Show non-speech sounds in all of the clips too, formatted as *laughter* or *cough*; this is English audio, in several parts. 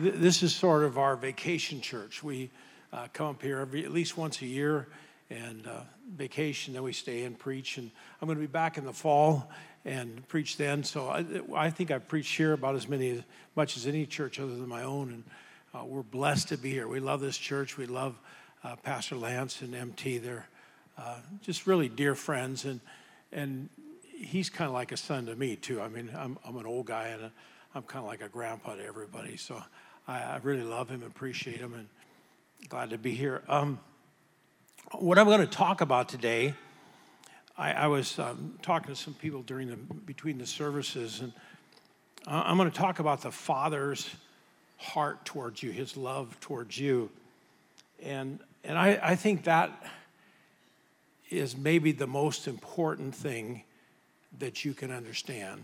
th- this is sort of our vacation church. We uh, come up here every, at least once a year and uh, vacation, then we stay and preach. And I'm going to be back in the fall and preach then. So I, I think I've preached here about as many as much as any church other than my own. And uh, we're blessed to be here. We love this church. We love uh, Pastor Lance and MT. They're uh, just really dear friends, and and he's kind of like a son to me too. I mean, I'm I'm an old guy, and i am kind of like a grandpa to everybody. So I, I, really love him, appreciate him, and glad to be here. Um, what I'm going to talk about today, I, I was um, talking to some people during the between the services, and I'm going to talk about the Father's heart towards you, His love towards you, and and I, I think that is maybe the most important thing that you can understand.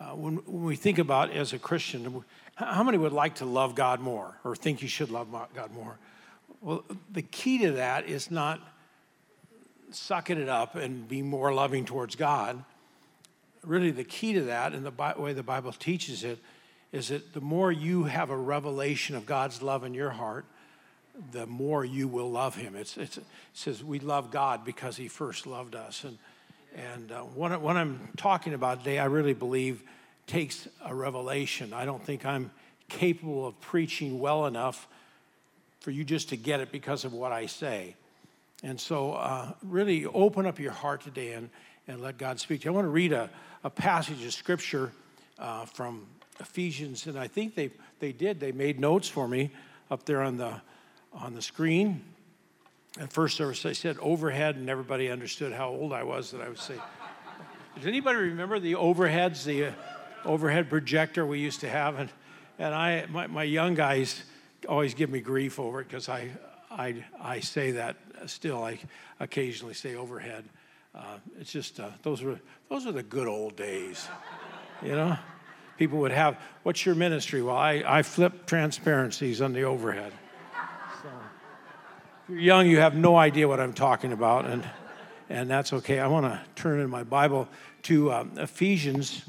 Uh, when, when we think about as a Christian, how many would like to love God more or think you should love God more? Well, the key to that is not sucking it up and be more loving towards God. Really, the key to that, and the way the Bible teaches it, is that the more you have a revelation of God's love in your heart, the more you will love him. It's, it's, it says we love God because he first loved us. And, and uh, what, what I'm talking about today, I really believe takes a revelation. I don't think I'm capable of preaching well enough for you just to get it because of what I say. And so, uh, really open up your heart today and, and let God speak to you. I want to read a, a passage of scripture uh, from Ephesians, and I think they, they did. They made notes for me up there on the on the screen. At first service, I said overhead, and everybody understood how old I was that I would say. *laughs* Does anybody remember the overheads, the uh, overhead projector we used to have? And, and I, my, my young guys always give me grief over it because I, I, I say that still. I occasionally say overhead. Uh, it's just, uh, those, were, those are the good old days, you know? People would have, what's your ministry? Well, I, I flip transparencies on the overhead So if you're young, you have no idea what I'm talking about, and, and that's okay. I want to turn in my Bible to um, Ephesians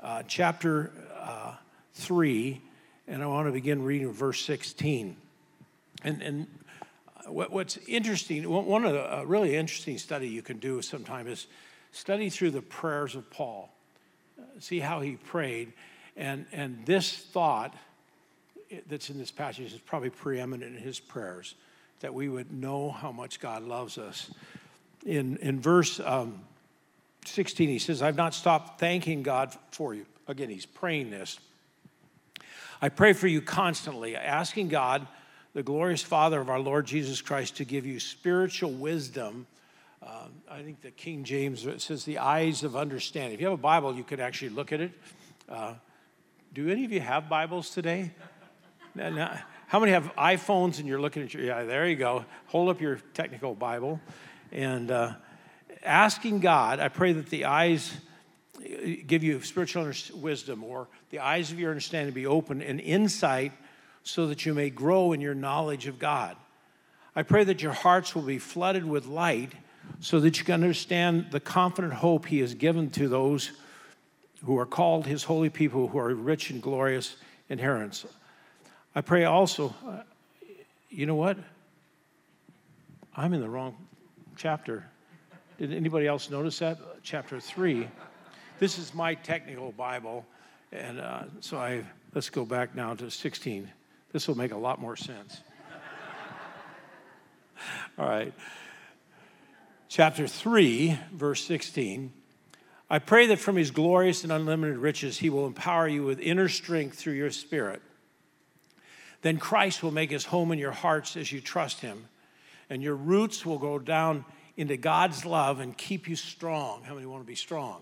uh, chapter uh, 3, and I want to begin reading verse 16. And, and what, what's interesting, one of the really interesting study you can do sometime is study through the prayers of Paul, see how he prayed, and, and this thought that's in this passage is probably preeminent in his prayers that we would know how much God loves us. In, in verse um, 16, he says, I've not stopped thanking God for you. Again, he's praying this. I pray for you constantly, asking God, the glorious Father of our Lord Jesus Christ, to give you spiritual wisdom. Uh, I think the King James says the eyes of understanding. If you have a Bible, you could actually look at it. Uh, do any of you have Bibles today? How many have iPhones and you're looking at your, yeah, there you go. Hold up your technical Bible and uh, asking God, I pray that the eyes give you spiritual wisdom or the eyes of your understanding be open and insight so that you may grow in your knowledge of God. I pray that your hearts will be flooded with light so that you can understand the confident hope He has given to those who are called His holy people who are rich and glorious inheritance. I pray also, uh, you know what? I'm in the wrong chapter. Did anybody else notice that? Chapter 3. This is my technical Bible. And uh, so I, let's go back now to 16. This will make a lot more sense. *laughs* All right. Chapter 3, verse 16. I pray that from his glorious and unlimited riches, he will empower you with inner strength through your spirit then Christ will make his home in your hearts as you trust him. And your roots will go down into God's love and keep you strong. How many want to be strong?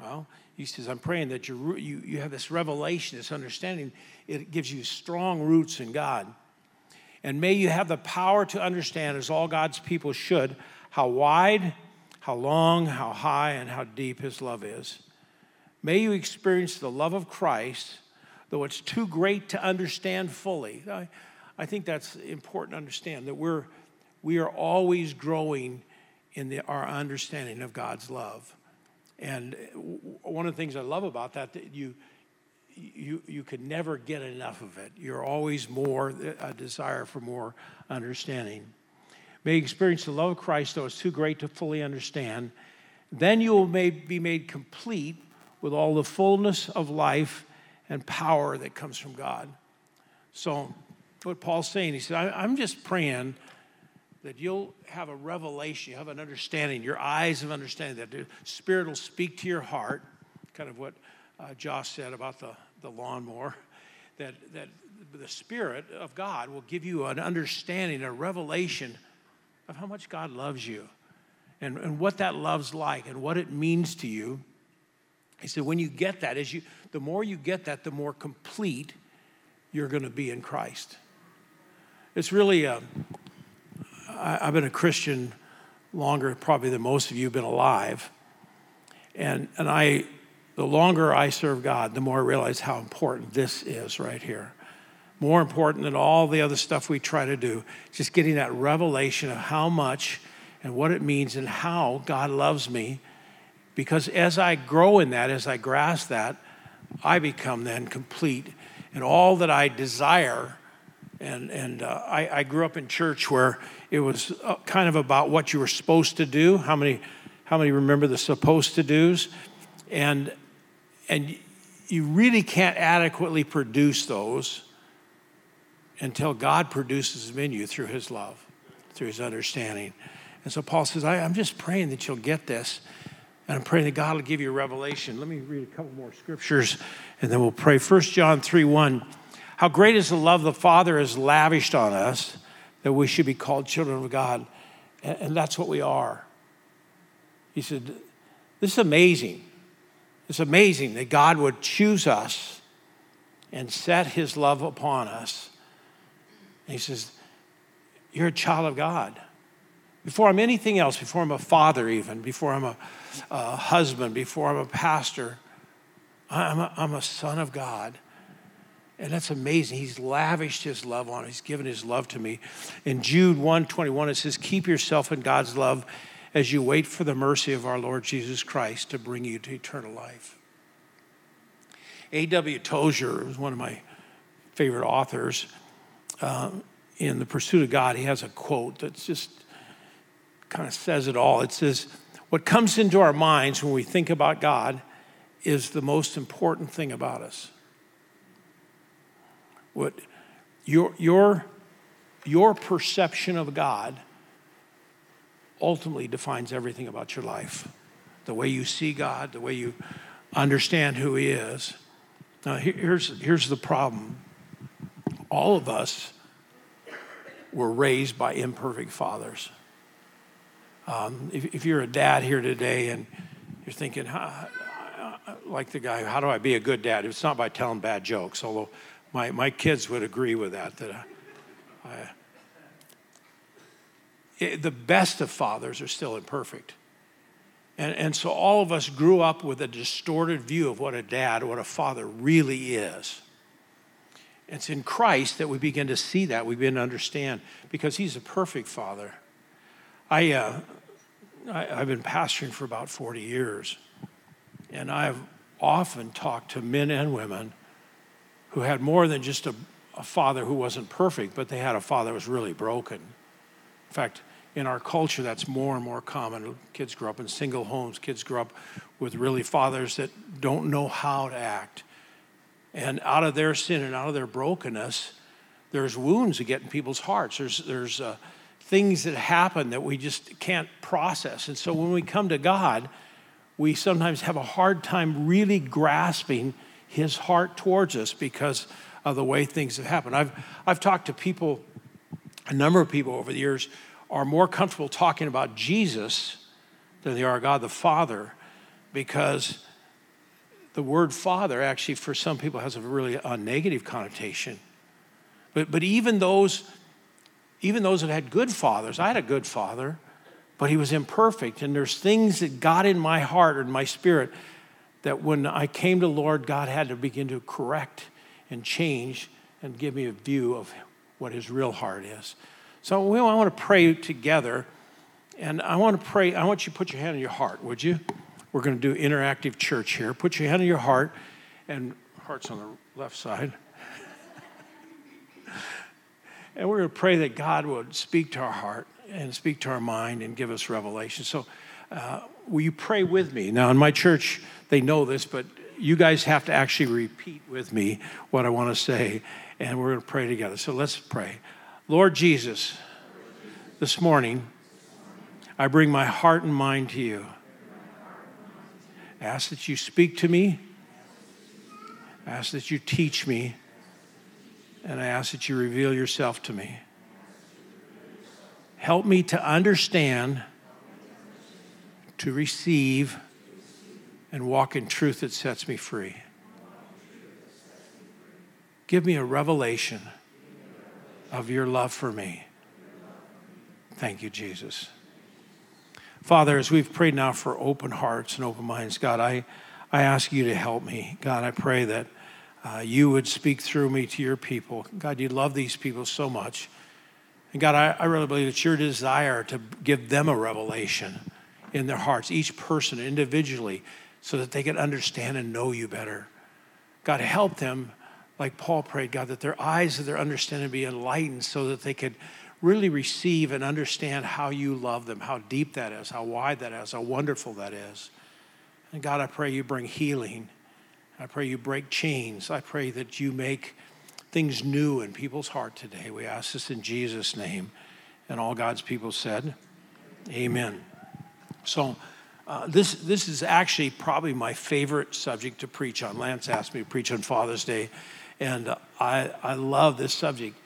Well, he says, I'm praying that you, you, you have this revelation, this understanding. It gives you strong roots in God. And may you have the power to understand, as all God's people should, how wide, how long, how high, and how deep his love is. May you experience the love of Christ though it's too great to understand fully. I, I think that's important to understand that we're, we are always growing in the, our understanding of God's love. And uh, one of the things I love about that, that you, you, you could never get enough of it. You're always more, uh, a desire for more understanding. May experience the love of Christ, though it's too great to fully understand. Then you will may, be made complete with all the fullness of life and power that comes from God. So, what Paul's saying, he said, I'm just praying that you'll have a revelation, you have an understanding, your eyes of understanding, that the Spirit will speak to your heart, kind of what uh, Josh said about the, the lawnmower, that, that the Spirit of God will give you an understanding, a revelation of how much God loves you and, and what that love's like and what it means to you. He said, when you get that, as you, the more you get that, the more complete you're going to be in Christ. It's really, a, I, I've been a Christian longer probably than most of you have been alive. And, and I, the longer I serve God, the more I realize how important this is right here. More important than all the other stuff we try to do. Just getting that revelation of how much and what it means and how God loves me. Because as I grow in that, as I grasp that, I become then complete. And all that I desire, and, and uh, I, I, grew up in church where it was uh, kind of about what you were supposed to do. How many, how many remember the supposed to do's? And and you really can't adequately produce those until God produces them in you through his love, through his understanding. And so Paul says, I, am just praying that you'll get this. And I'm praying that God will give you a revelation. Let me read a couple more scriptures and then we'll pray. 1 John 3 1. How great is the love the Father has lavished on us that we should be called children of God. And, and that's what we are. He said, This is amazing. It's amazing that God would choose us and set his love upon us. And he says, You're a child of God. Before I'm anything else, before I'm a father, even, before I'm a, a husband, before I'm a pastor, I'm a, I'm a son of God. And that's amazing. He's lavished his love on. He's given his love to me. In Jude 1 21, it says, Keep yourself in God's love as you wait for the mercy of our Lord Jesus Christ to bring you to eternal life. A.W. Tozer is one of my favorite authors. Uh, in The Pursuit of God, he has a quote that just kind of says it all. It says, What comes into our minds when we think about God is the most important thing about us. What your, your, your perception of God ultimately defines everything about your life. The way you see God, the way you understand who He is. Now, here's, here's the problem all of us were raised by imperfect fathers. Um, if, if, you're a dad here today and you're thinking, like the guy, how do I be a good dad? It's not by telling bad jokes, although my, my kids would agree with that. That I, I it, the best of fathers are still imperfect. And, and so all of us grew up with a distorted view of what a dad, what a father really is. It's in Christ that we begin to see that, we begin to understand, because He's a perfect Father. I, uh, I, have been pastoring for about 40 years, and I've often talked to men and women who had more than just a, a father who wasn't perfect, but they had a father who was really broken. In fact, in our culture, that's more and more common. Kids grow up in single homes, kids grow up with really fathers that don't know how to act. And out of their sin and out of their brokenness, there's wounds that get in people's hearts. There's, there's uh, things that happen that we just can't process. And so when we come to God, we sometimes have a hard time really grasping His heart towards us because of the way things have happened. I've, I've talked to people, a number of people over the years are more comfortable talking about Jesus than they are God the Father because the word father actually for some people has a really a negative connotation. But, but even those even those that had good fathers, I had a good father, but he was imperfect. And there's things that got in my heart and my spirit that when I came to Lord, God had to begin to correct and change and give me a view of what his real heart is. So we want to pray together. And I want to pray, I want you to put your hand on your heart, would you? We're going to do interactive church here. Put your hand on your heart and heart's on the left side. *laughs* and we're going to pray that God would speak to our heart and speak to our mind and give us revelation. So, uh, will you pray with me? Now, in my church, they know this, but you guys have to actually repeat with me what I want to say, and we're going to pray together. So, let's pray. Lord Jesus, this morning, I bring my heart and mind to you. I ask that you speak to me. I ask that you teach me. And I ask that you reveal yourself to me. Help me to understand, to receive, and walk in truth that sets me free. Give me a revelation of your love for me. Thank you, Jesus. Father, as we've prayed now for open hearts and open minds, God, I, I ask you to help me. God, I pray that uh, you would speak through me to your people. God, you love these people so much. And God, I, I really believe it's your desire to give them a revelation in their hearts, each person individually, so that they can understand and know you better. God, help them, like Paul prayed, God, that their eyes of their understanding be enlightened so that they could really receive and understand how you love them, how deep that is, how wide that is, how wonderful that is. And God, I pray you bring healing. I pray you break chains. I pray that you make things new in people's heart today. We ask this in Jesus' name. And all God's people said, Amen. So, uh, this, this is actually probably my favorite subject to preach on. Lance asked me to preach on Father's Day, and uh, I, I love this subject,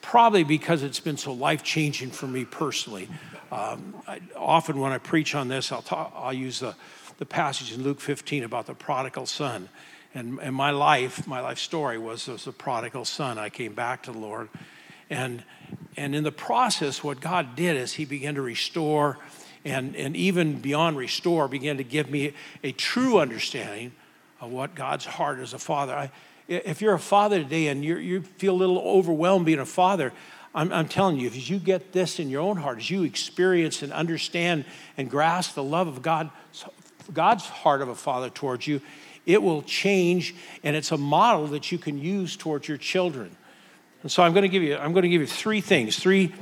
probably because it's been so life changing for me personally. Um, I, often when I preach on this, I'll, talk, I'll use the, the passage in Luke 15 about the prodigal son. And, and my life, my life story was as a prodigal son. I came back to the Lord. And, and in the process, what God did is He began to restore and, and even beyond restore, began to give me a true understanding of what God's heart as a father. I, if you're a father today and you feel a little overwhelmed being a father, I'm, I'm, telling you, if you get this in your own heart, as you experience and understand and grasp the love of God, God's heart of a father towards you, it will change, and it's a model that you can use towards your children. And so I'm going to give you, I'm going to give you three things, three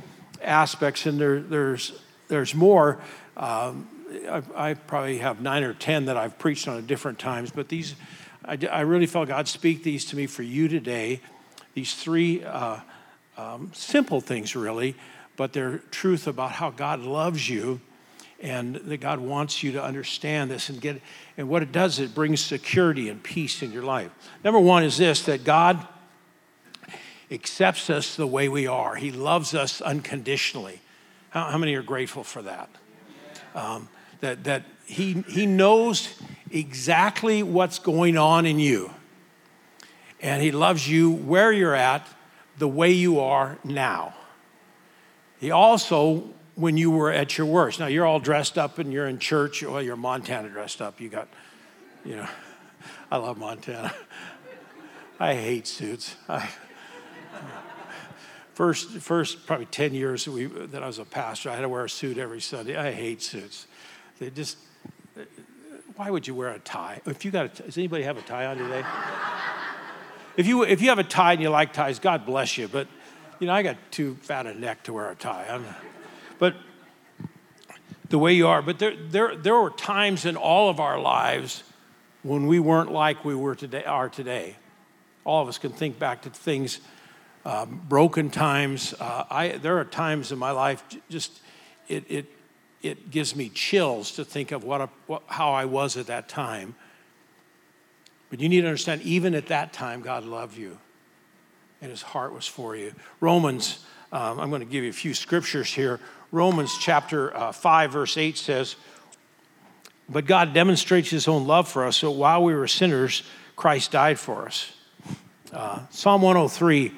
aspects, and there, there's, there's more. Um, I, I, probably have nine or ten that I've preached on at different times, but these, I, I really felt God speak these to me for you today. These three uh, um, simple things, really, but they're truth about how God loves you and that God wants you to understand this and get and what it does it brings security and peace in your life. Number 1 is this that God accepts us the way we are. He loves us unconditionally. How, many are grateful for that? Um, that that he, he knows exactly what's going on in you. And he loves you where you're at, the way you are now. He also when you were at your worst. Now you're all dressed up and you're in church. Well, you're Montana dressed up. You got, you know, *laughs* I love Montana. *laughs* I hate suits. I, first, first probably 10 years that, we, that I was a pastor, I had to wear a suit every Sunday. I hate suits. They just, why would you wear a tie? If you got a, does anybody have a tie on today? if you, if you have a tie and you like ties, God bless you. But, you know, I got too fat a neck to wear a tie. I'm, but the way you are. But there, there, there were times in all of our lives when we weren't like we were today, are today. All of us can think back to things, um, broken times. Uh, I, there are times in my life, just it, it, it gives me chills to think of what, a, what how I was at that time. But you need to understand, even at that time, God loved you, and His heart was for you. Romans, um, I'm going to give you a few scriptures here. Romans chapter uh, 5, verse 8 says, But God demonstrates his own love for us, so while we were sinners, Christ died for us. Uh, Psalm 103,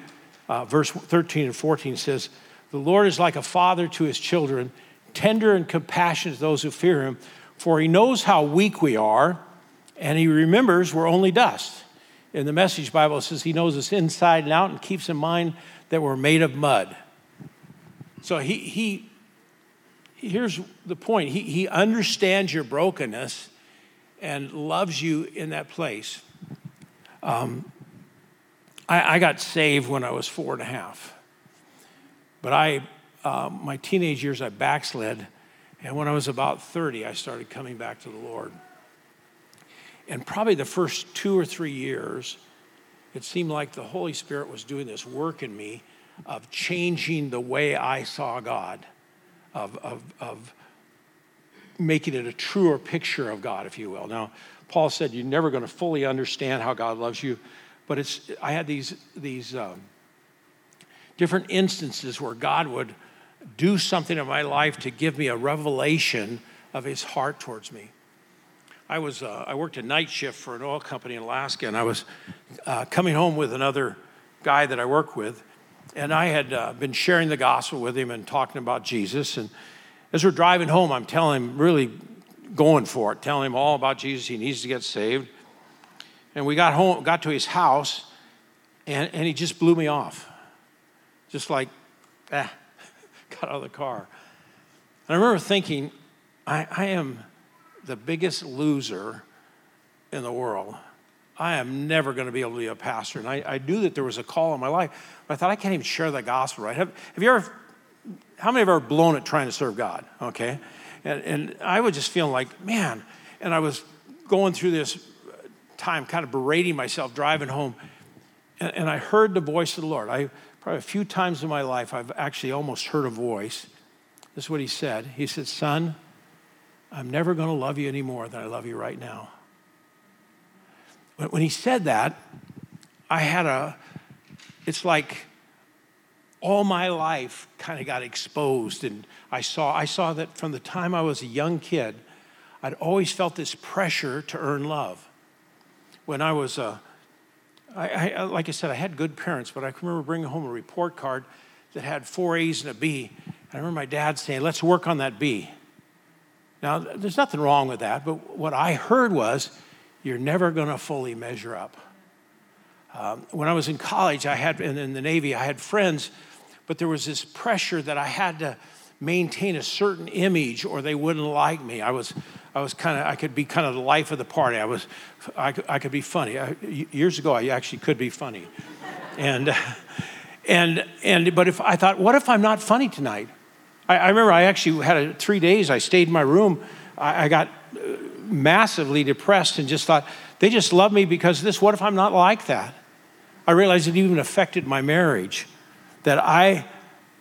uh, verse 13 and 14 says, The Lord is like a father to his children, tender and compassionate to those who fear him, for he knows how weak we are, and he remembers we're only dust. In the Message Bible, it says he knows us inside and out and keeps in mind that we're made of mud. So he, he here's the point he, he understands your brokenness and loves you in that place. Um, I, I, got saved when I was four and a half. But I, uh, my teenage years, I backslid. And when I was about 30, I started coming back to the Lord. And probably the first two or three years, it seemed like the Holy Spirit was doing this work in me of changing the way I saw God, of, of, of making it a truer picture of God, if you will. Now, Paul said you're never going to fully understand how God loves you, but it's, I had these, these um, different instances where God would do something in my life to give me a revelation of his heart towards me. I was uh, I worked a night shift for an oil company in Alaska, and I was uh, coming home with another guy that I work with, and I had uh, been sharing the gospel with him and talking about Jesus. And as we're driving home, I'm telling him, really going for it, telling him all about Jesus. He needs to get saved. And we got home, got to his house, and, and he just blew me off. Just like, *laughs* ah, got out of the car. And I remember thinking, I, I am the biggest loser in the world. I am never going to be able to be a pastor. And I, I knew that there was a call in my life, but I thought I can't even share the gospel right. Have, have you ever, how many have ever blown it trying to serve God? Okay. And, and I was just feeling like, man, and I was going through this time kind of berating myself driving home. And, and I heard the voice of the Lord. I probably a few times in my life, I've actually almost heard a voice. This is what he said. He said, Son, I'm never going to love you any more than I love you right now. When he said that, I had a, it's like all my life kind of got exposed. And I saw, I saw that from the time I was a young kid, I'd always felt this pressure to earn love. When I was, uh, I, I, like I said, I had good parents, but I can remember bringing home a report card that had four A's and a B. And I remember my dad saying, let's work on that B. Now, there's nothing wrong with that, but what I heard was, you're never going to fully measure up. Um, when I was in college, I had, and in the Navy, I had friends, but there was this pressure that I had to maintain a certain image or they wouldn't like me. I was, I was kind of, I could be kind of the life of the party. I was, I, I could be funny. I, years ago, I actually could be funny. and, and, and, but if I thought, what if I'm not funny tonight? I, I remember I actually had a, three days, I stayed in my room. I, I got uh, massively depressed and just thought, they just love me because this. What if I'm not like that? I realized it even affected my marriage, that I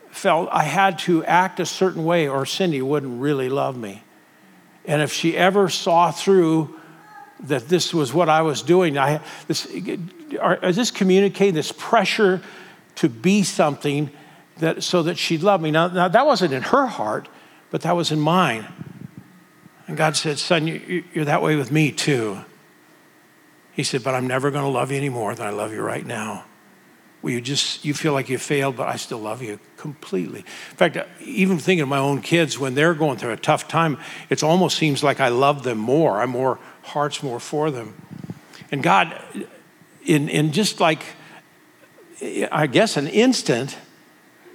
felt I had to act a certain way or Cindy wouldn't really love me. And if she ever saw through that this was what I was doing, I, this, is this communicating this pressure to be something that, so that she'd love me? Now, now, that wasn't in her heart, but that was in mine. And God said, Son, you're that way with me too. He said, But I'm never going to love you any more than I love you right now. Well, you just, you feel like you failed, but I still love you completely. In fact, even thinking of my own kids, when they're going through a tough time, it almost seems like I love them more. I'm more, heart's more for them. And God, in, in just like, I guess, an instant,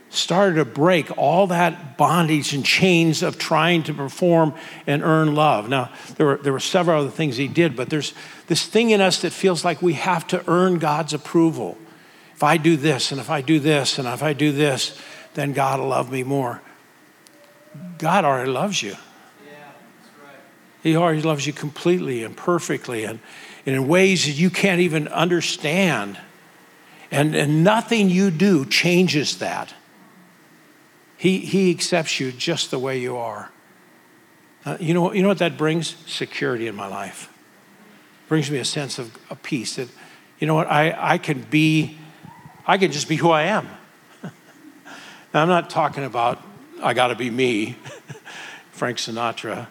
started to break all that bondage and chains of trying to perform and earn love. Now, there were, there were several other things he did, but there's this thing in us that feels like we have to earn God's approval. I do this, and if I do this, and if I do this, then God will love me more. God already loves you. He already loves you completely and perfectly and, and in ways that you can't even understand. And, and nothing you do changes that. He, he accepts you just the way you are. Uh, you, know, you know what that brings? Security in my life. brings me a sense of a peace that, you know what, I, I can be, I can just be who I am. now, I'm not talking about I got to be me, *laughs* Frank Sinatra,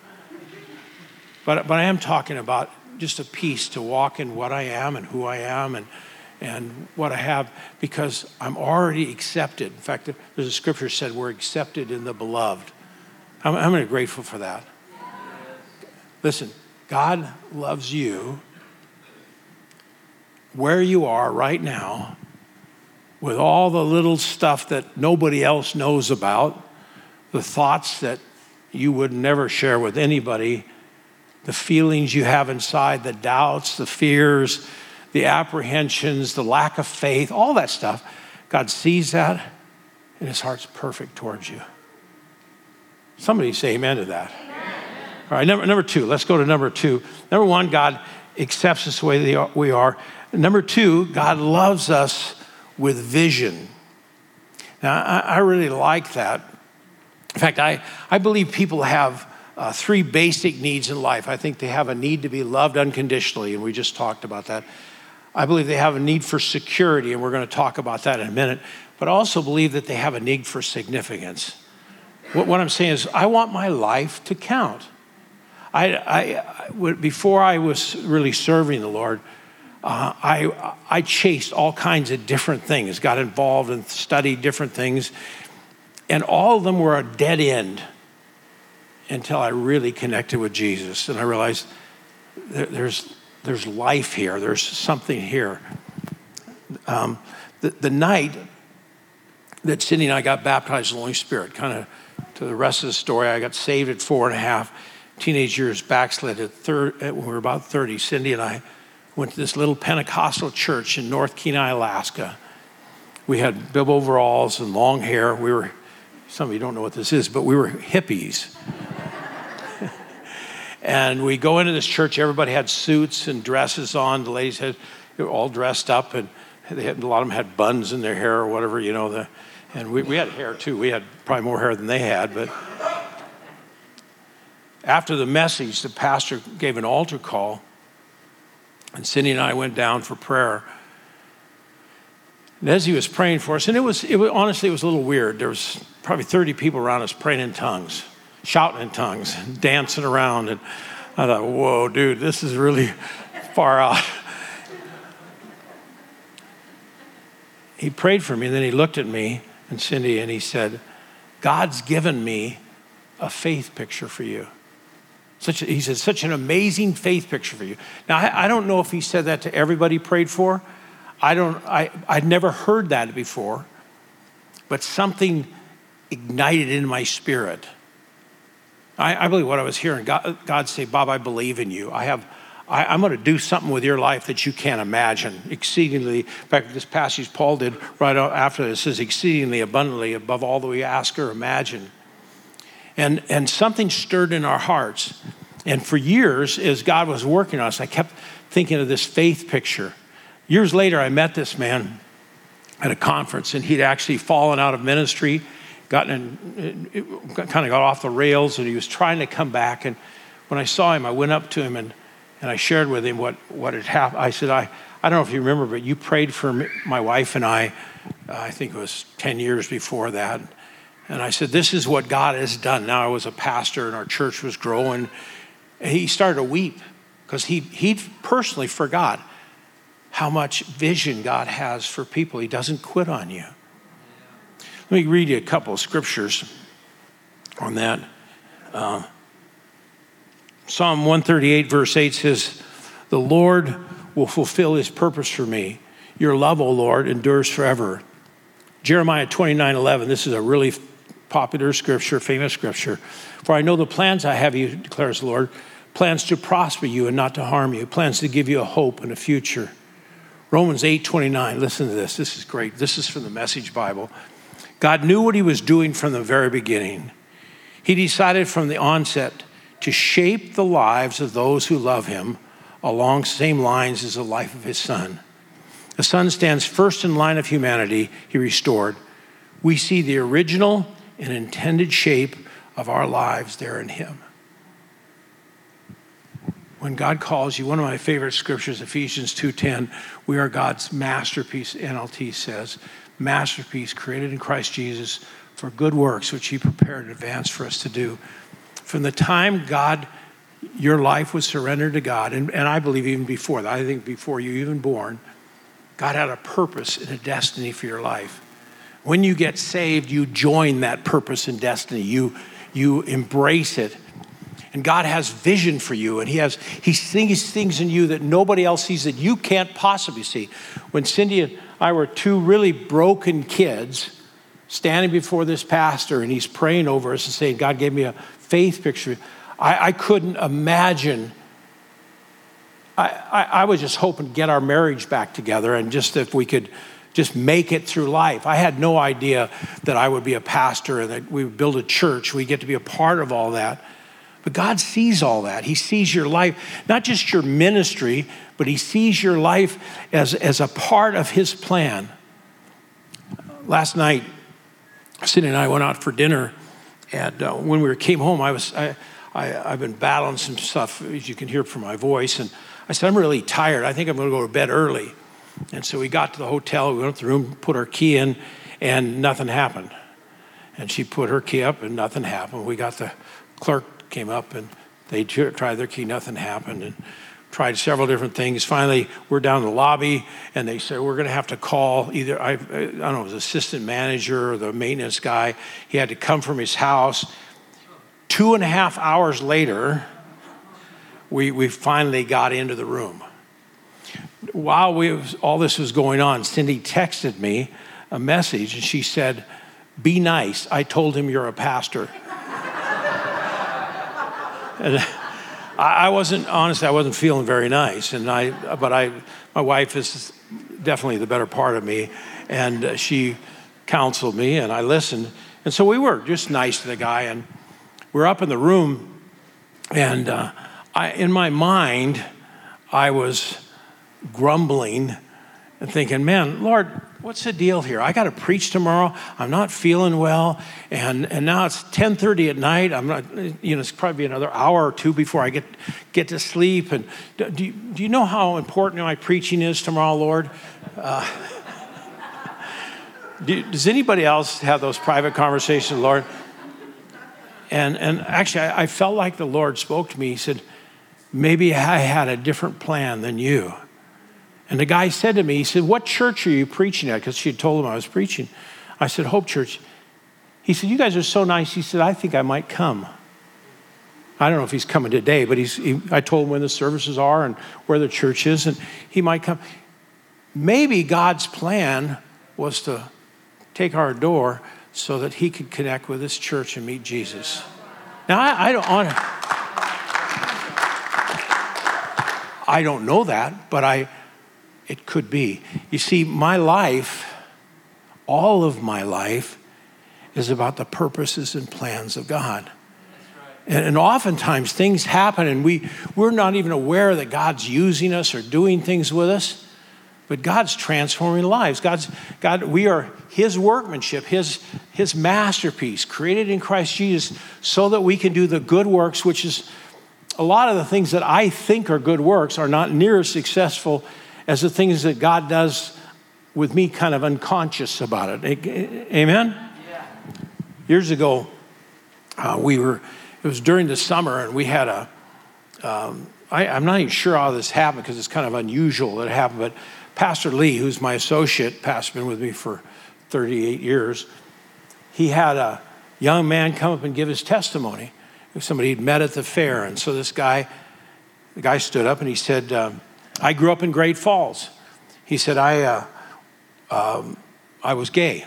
but, but I am talking about just a peace to walk in what I am and who I am and and what I have because I'm already accepted. In fact, there's a scripture said we're accepted in the beloved. I'm, I'm really grateful for that. Listen, God loves you where you are right now with all the little stuff that nobody else knows about, the thoughts that you would never share with anybody, the feelings you have inside, the doubts, the fears, the apprehensions, the lack of faith, all that stuff. God sees that, and his heart's perfect towards you. Somebody say amen to that. All right, number, number two, let's go to number two. Number one, God accepts us the way we are. Number two, God loves us with vision. Now, I, I really like that. In fact, I, I believe people have uh, three basic needs in life. I think they have a need to be loved unconditionally, and we just talked about that. I believe they have a need for security, and we're going to talk about that in a minute. But I also believe that they have a need for significance. What, what I'm saying is, I want my life to count. I, I, before I was really serving the Lord, uh, I, I chased all kinds of different things, got involved and studied different things, and all of them were a dead end until I really connected with Jesus. And I realized there, there's, there's life here, there's something here. Um, the, the night that Cindy and I got baptized in the Holy Spirit, kind of to the rest of the story, I got saved at four and a half, teenage years backslid at thir- when we were about 30. Cindy and I went to this little Pentecostal church in North Kenai, Alaska. We had bib overalls and long hair. We were, some of you don't know what this is, but we were hippies. *laughs* and we go into this church, everybody had suits and dresses on. The ladies had, they were all dressed up, and they had, a lot of them had buns in their hair or whatever, you know. The, and we, we had hair too. We had probably more hair than they had, but after the message, the pastor gave an altar call and Cindy and I went down for prayer. And as he was praying for us, and it was, it was honestly, it was a little weird. There was probably 30 people around us praying in tongues, shouting in tongues, *laughs* dancing around. And I thought, whoa, dude, this is really *laughs* far out. he prayed for me, and then he looked at me and Cindy, and he said, God's given me a faith picture for you. Such a, he said, such an amazing faith picture for you. Now, I, I, don't know if he said that to everybody prayed for. I don't, I, I'd never heard that before, but something ignited in my spirit. I, I believe what I was hearing God, God, say, Bob, I believe in you. I have, I, I'm going to do something with your life that you can't imagine. Exceedingly, in fact, this passage Paul did right after this says, exceedingly abundantly above all that we ask or imagine. And, and something stirred in our hearts. And for years, as God was working on us, I kept thinking of this faith picture. Years later, I met this man at a conference, and he'd actually fallen out of ministry, gotten in, kind of got off the rails, and he was trying to come back. And when I saw him, I went up to him and, and I shared with him what, what had happened. I said, I, I don't know if you remember, but you prayed for my wife and I, uh, I think it was 10 years before that. And I said, This is what God has done. Now I was a pastor and our church was growing. And he started to weep because he, he personally forgot how much vision God has for people. He doesn't quit on you. Let me read you a couple of scriptures on that. Uh, Psalm 138, verse 8 says, The Lord will fulfill his purpose for me. Your love, O Lord, endures forever. Jeremiah 29, 11, this is a really popular scripture, famous scripture. For I know the plans I have you, declares the Lord plans to prosper you and not to harm you, plans to give you a hope and a future. Romans 8 29, listen to this. This is great. This is from the Message Bible. God knew what he was doing from the very beginning. He decided from the onset to shape the lives of those who love him along the same lines as the life of his son. The son stands first in line of humanity he restored. We see the original and intended shape of our lives there in Him. When God calls you, one of my favorite scriptures, Ephesians 2:10, we are God's masterpiece, NLT says, masterpiece created in Christ Jesus for good works which he prepared in advance for us to do. From the time God your life was surrendered to God, and, and I believe even before that, I think before you even born, God had a purpose and a destiny for your life. When you get saved, you join that purpose and destiny. You, you embrace it. And God has vision for you, and He has He sees things in you that nobody else sees that you can't possibly see. When Cindy and I were two really broken kids standing before this pastor, and he's praying over us and saying, God gave me a faith picture. I, I couldn't imagine I, I, I was just hoping to get our marriage back together and just if we could just make it through life. I had no idea that I would be a pastor and that we would build a church. We get to be a part of all that. But God sees all that. He sees your life, not just your ministry, but He sees your life as, as a part of His plan. Last night, Cindy and I went out for dinner, and uh, when we came home, I was I, I, have been battling some stuff, as you can hear from my voice, and I said, I'm really tired. I think I'm going to go to bed early. And so we got to the hotel, we went to the room, put our key in, and nothing happened. And she put her key up, and nothing happened. We got the clerk came up, and they tried their key, nothing happened. And tried several different things. Finally, we're down in the lobby, and they said we're going to have to call either I, I don't know, was assistant manager or the maintenance guy. He had to come from his house. Two and a half hours later, we, we finally got into the room. While we, all this was going on, Cindy texted me a message, and she said, "Be nice. I told him you're a pastor." *laughs* and, I, wasn't honestly. I wasn't feeling very nice, and I. But I, my wife is definitely the better part of me, and she counseled me, and I listened, and so we were just nice to the guy, and we're up in the room, and uh, I, in my mind, I was grumbling and thinking, "Man, Lord, what's the deal here? I got to preach tomorrow. I'm not feeling well, and and now it's 10:30 at night. I'm not, you know, it's probably another hour or two before I get get to sleep. And do you, do you know how important my preaching is tomorrow, Lord? Uh, *laughs* do, does anybody else have those private conversations, Lord? And and actually, I, I felt like the Lord spoke to me. He said, maybe I had a different plan than you. And the guy said to me, he said, What church are you preaching at? Because she had told him I was preaching. I said, Hope Church. He said, You guys are so nice. He said, I think I might come. I don't know if he's coming today, but he's, he, I told him when the services are and where the church is, and he might come. Maybe God's plan was to take our door so that he could connect with this church and meet Jesus. Now, I, I don't I don't know that, but I, it could be. You see, my life, all of my life, is about the purposes and plans of God. And, oftentimes things happen and we, we're not even aware that God's using us or doing things with us, but God's transforming lives. God's, God, we are His workmanship, His, His masterpiece, created in Christ Jesus, so that we can do the good works, which is a lot of the things that I think are good works are not near as successful as the things that God does with me kind of unconscious about it. Amen? Yeah. Years ago, uh, we were, it was during the summer, and we had a. Um, I, I'm not even sure how this happened because it's kind of unusual that it happened, but Pastor Lee, who's my associate, pastor, been with me for 38 years, he had a young man come up and give his testimony. Somebody he'd met at the fair, and so this guy, the guy stood up and he said, um, I grew up in Great Falls. He said, I, uh, um, I was gay.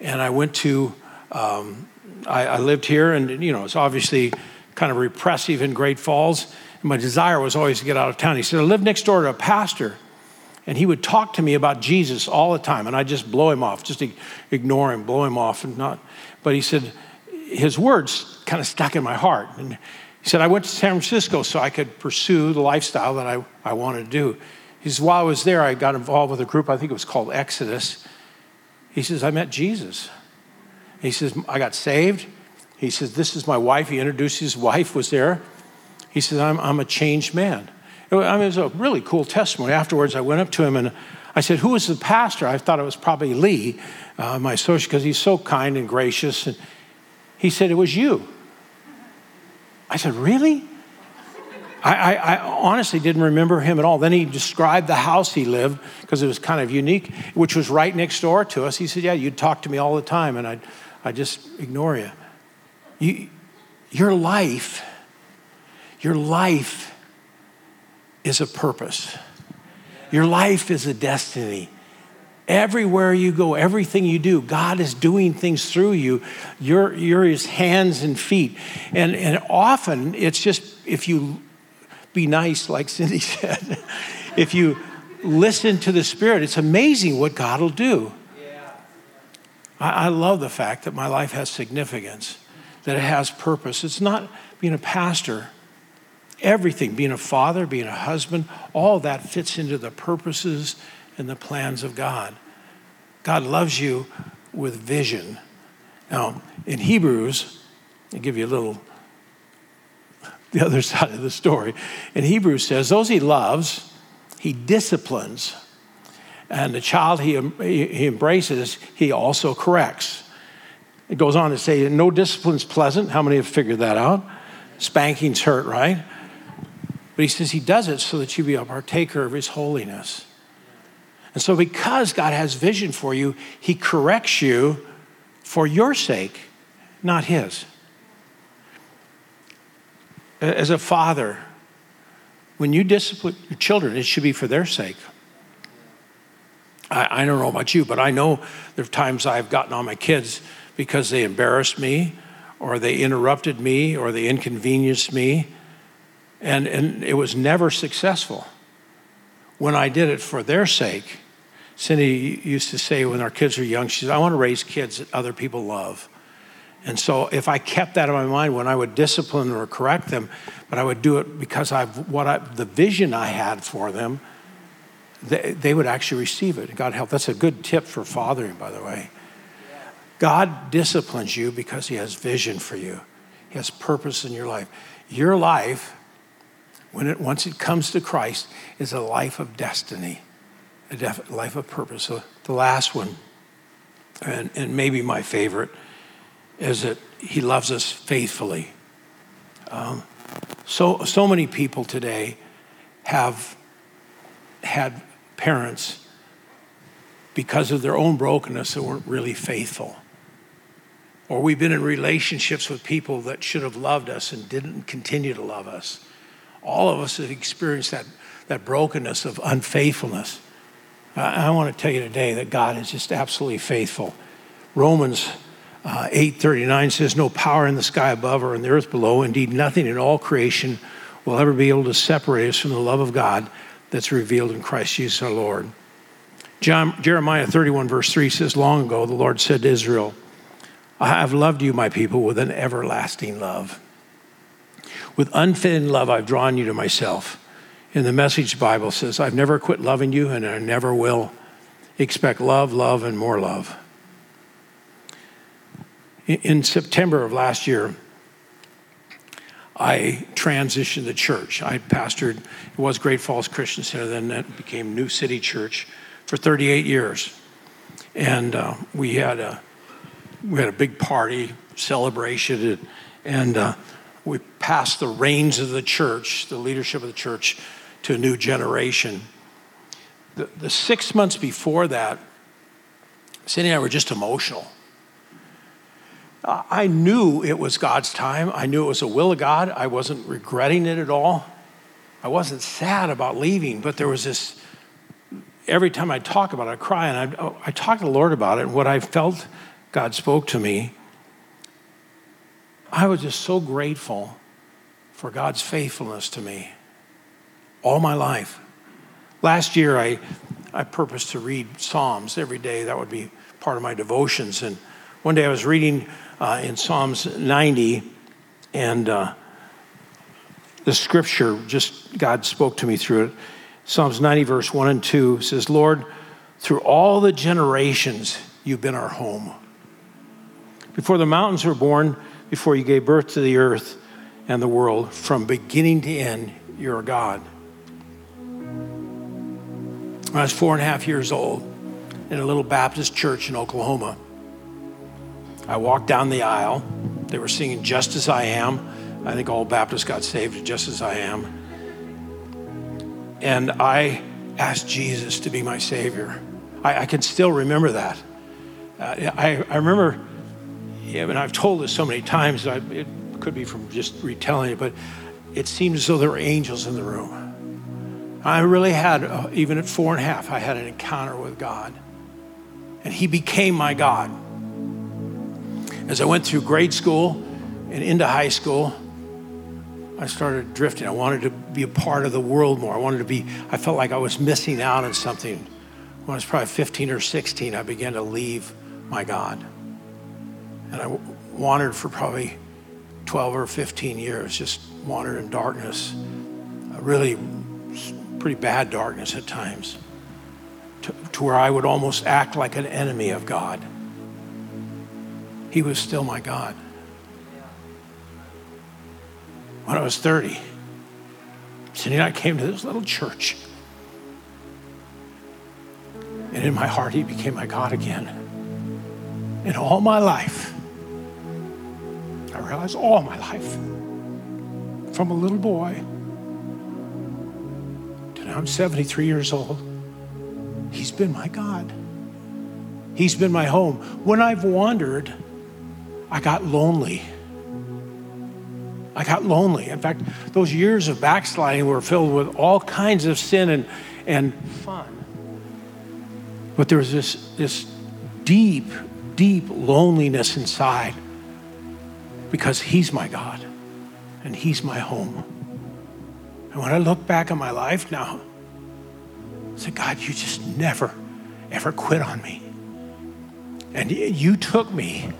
And I went to, um, I, I, lived here, and, you know, it's obviously kind of repressive in Great Falls. And my desire was always to get out of town. He said, I lived next door to a pastor, and he would talk to me about Jesus all the time. And I just blow him off, just ignore him, blow him off, and not. But he said, his words kind of stuck in my heart. And he said, I went to San Francisco so I could pursue the lifestyle that I, I wanted to do. He says, while I was there, I got involved with a group, I think it was called Exodus. He says, I met Jesus. He says, I got saved. He says, This is my wife. He introduced his wife, was there. He says, I'm, I'm a changed man. I mean, it was a really cool testimony. Afterwards, I went up to him and I said, Who was the pastor? I thought it was probably Lee, uh, my associate, because he's so kind and gracious. And he said, It was you. I said, Really? I, I, I, honestly didn't remember him at all. Then he described the house he lived because it was kind of unique, which was right next door to us. He said, Yeah, you'd talk to me all the time, and I'd, I'd just ignore you. you. Your life, your life is a purpose, your life is a destiny. Everywhere you go, everything you do, God is doing things through you. You're, you're his hands and feet. And, and often it's just, if you, be nice, like Cindy *laughs* said, if you listen to the Spirit, it's amazing what God will do. I, I love the fact that my life has significance, that it has purpose. It's not being a pastor, everything, being a father, being a husband, all that fits into the purposes and the plans of God. God loves you with vision. Now, in Hebrews, I'll give you a little, the other *laughs* side of the story. In Hebrews says, those he loves, he disciplines. And the child he, he embraces, he also corrects. It goes on to say, no discipline's pleasant. How many have figured that out? Spanking's hurt, right? But he says he does it so that you be a partaker of his holiness. And so, because God has vision for you, He corrects you for your sake, not His. As a father, when you discipline your children, it should be for their sake. I, I don't know about you, but I know there are times I've gotten on my kids because they embarrassed me, or they interrupted me, or they inconvenienced me, and, and it was never successful. When I did it for their sake, Cindy used to say when our kids were young, she said, I want to raise kids that other people love. And so if I kept that in my mind when I would discipline or correct them, but I would do it because I've what I, the vision I had for them, they, they would actually receive it. God help. That's a good tip for fathering, by the way. God disciplines you because He has vision for you. He has purpose in your life. Your life, when it once it comes to Christ, is a life of destiny a life of purpose. So the last one, and, and maybe my favorite, is that he loves us faithfully. Um, so, so many people today have had parents because of their own brokenness that weren't really faithful. Or we've been in relationships with people that should have loved us and didn't continue to love us. All of us have experienced that, that brokenness of unfaithfulness. I want to tell you today that God is just absolutely faithful. Romans uh, 8:39 says, "No power in the sky above or in the earth below, indeed nothing in all creation will ever be able to separate us from the love of God that's revealed in Christ Jesus our Lord." John, Jeremiah 31 verse 3 says, "Long ago the Lord said to Israel, I have loved you, my people, with an everlasting love. With unfeigned love I've drawn you to myself." In the Message Bible says, I've never quit loving you and I never will. Expect love, love, and more love. In September of last year, I transitioned the church. I pastored, it was Great Falls Christian Center, then it became New City Church for 38 years. And uh, we, had a, we had a big party, celebration, and, uh, we passed the reins of the church, the leadership of the church, to a new generation. The, the six months before that, Cindy and I were just emotional. I knew it was God's time. I knew it was a will of God. I wasn't regretting it at all. I wasn't sad about leaving, but there was this every time I talk about it, I cry and I, I talk to the Lord about it. And what I felt God spoke to me, I was just so grateful for God's faithfulness to me all my life. Last year, I, I purposed to read Psalms every day. That would be part of my devotions. And one day I was reading uh, in Psalms 90, and uh, the scripture just, God spoke to me through it. Psalms 90, verse 1 and 2 says, Lord, through all the generations, you've been our home. Before the mountains were born, before you gave birth to the earth and the world, from beginning to end, you're a God. When I was four and a half years old in a little Baptist church in Oklahoma, I walked down the aisle. They were singing Just As I Am. I think all Baptists got saved just as I am. And I asked Jesus to be my Savior. I, I can still remember that. Uh, I, I remember, yeah, and I've told this so many times, I, it could be from just retelling it, but it seemed as though there were angels in the room. I really had, uh, even at four and a half, I had an encounter with God. And He became my God. As I went through grade school and into high school, I started drifting. I wanted to be a part of the world more. I wanted to be, I felt like I was missing out on something. When I was probably 15 or 16, I began to leave my God. And I wandered for probably 12 or 15 years, just wandered in darkness, really pretty bad darkness at times, to, to where I would almost act like an enemy of God. He was still my God. When I was 30, Cindy and I came to this little church. And in my heart, he became my God again. In all my life, I realized all my life, from a little boy I'm 73 years old, he's been my God. He's been my home. When I've wandered, I got lonely. I got lonely. In fact, those years of backsliding were filled with all kinds of sin and, and fun. But there was this, this deep, deep loneliness inside because He's my God and He's my home. And when I look back on my life now, I say, God, you just never, ever quit on me. And you took me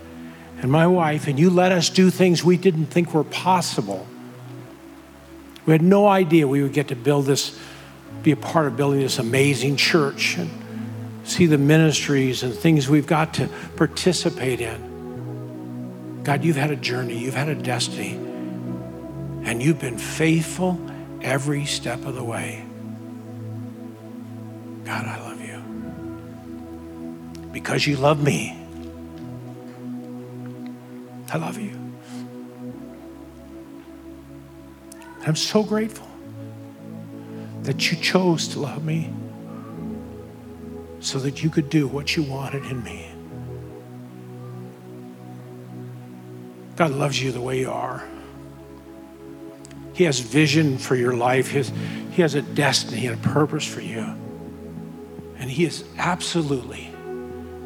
and my wife, and you let us do things we didn't think were possible. We had no idea we would get to build this, be a part of building this amazing church and see the ministries and things we've got to participate in. God, you've had a journey, you've had a destiny, and you've been faithful every step of the way. God, I love you. Because you love me, I love you. I'm so grateful that you chose to love me so that you could do what you wanted in me. God loves you the way you are. He has vision for your life. He has, he has a destiny and a purpose for you. And He is absolutely,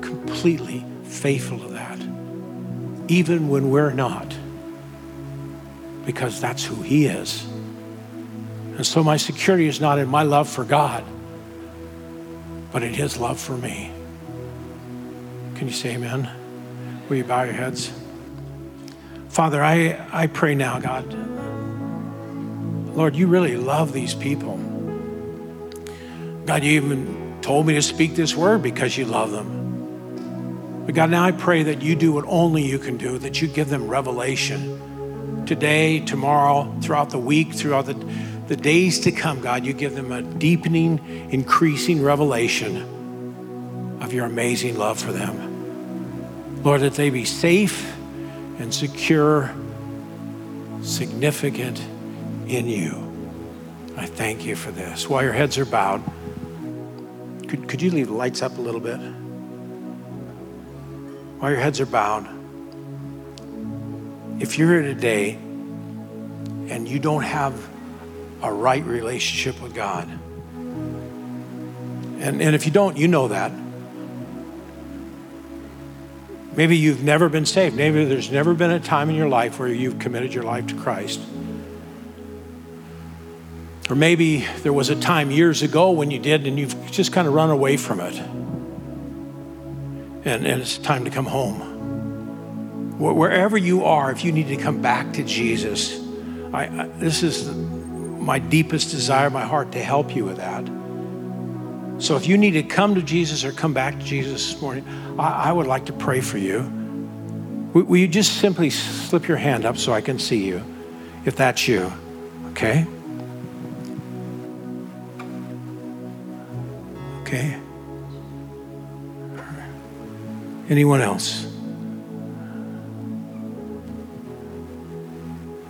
completely faithful to that, even when we're not, because that's who He is. And so my security is not in my love for God, but in His love for me. Can you say amen? Will you bow your heads? Father, I, I pray now, God Lord, you really love these people. God, you even told me to speak this word because you love them. But God, now I pray that you do what only you can do, that you give them revelation today, tomorrow, throughout the week, throughout the, the days to come. God, you give them a deepening, increasing revelation of your amazing love for them. Lord, that they be safe and secure, significant, in you. I thank you for this. While your heads are bowed, could, could you leave the lights up a little bit? While your heads are bowed, if you're here today and you don't have a right relationship with God, and, and if you don't, you know that. Maybe you've never been saved. Maybe there's never been a time in your life where you've committed your life to Christ. Or maybe there was a time years ago when you did and you've just kind of run away from it. And, and it's time to come home. Wherever you are, if you need to come back to Jesus, I, I, this is my deepest desire, my heart to help you with that. So if you need to come to Jesus or come back to Jesus this morning, I, I would like to pray for you. Will, will you just simply slip your hand up so I can see you, if that's you? Okay? Okay? Anyone else?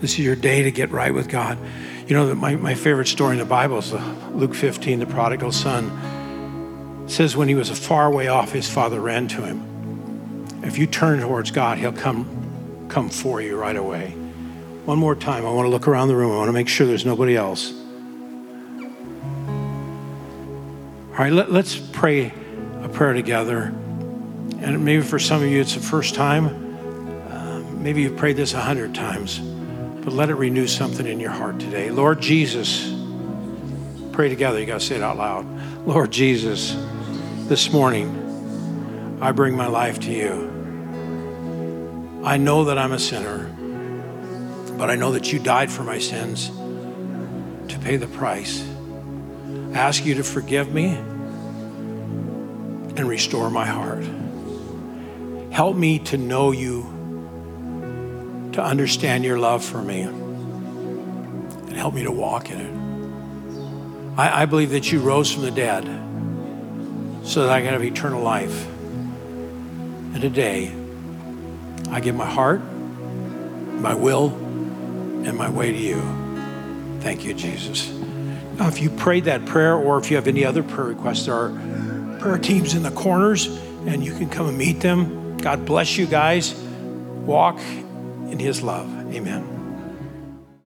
This is your day to get right with God. You know, my, my favorite story in the Bible is uh, Luke 15, the prodigal son. It says, when he was a far way off, his father ran to him. If you turn towards God, he'll come, come for you right away. One more time, I want to look around the room. I want to make sure there's nobody else. All right, let, us pray a prayer together. And maybe for some of you, it's the first time. Um, maybe you've prayed this a hundred times. but let it renew something in your heart today. Lord Jesus, pray together. You got to say it out loud. Lord Jesus, this morning, I bring my life to you. I know that I'm a sinner, but I know that you died for my sins to pay the price. Ask you to forgive me and restore my heart. Help me to know you, to understand your love for me, and help me to walk in it. I, I believe that you rose from the dead so that I can have eternal life. And today, I give my heart, my will, and my way to you. Thank you, Jesus. Now, if you prayed that prayer or if you have any other prayer requests, there are prayer teams in the corners and you can come and meet them. God bless you guys. Walk in his love. Amen.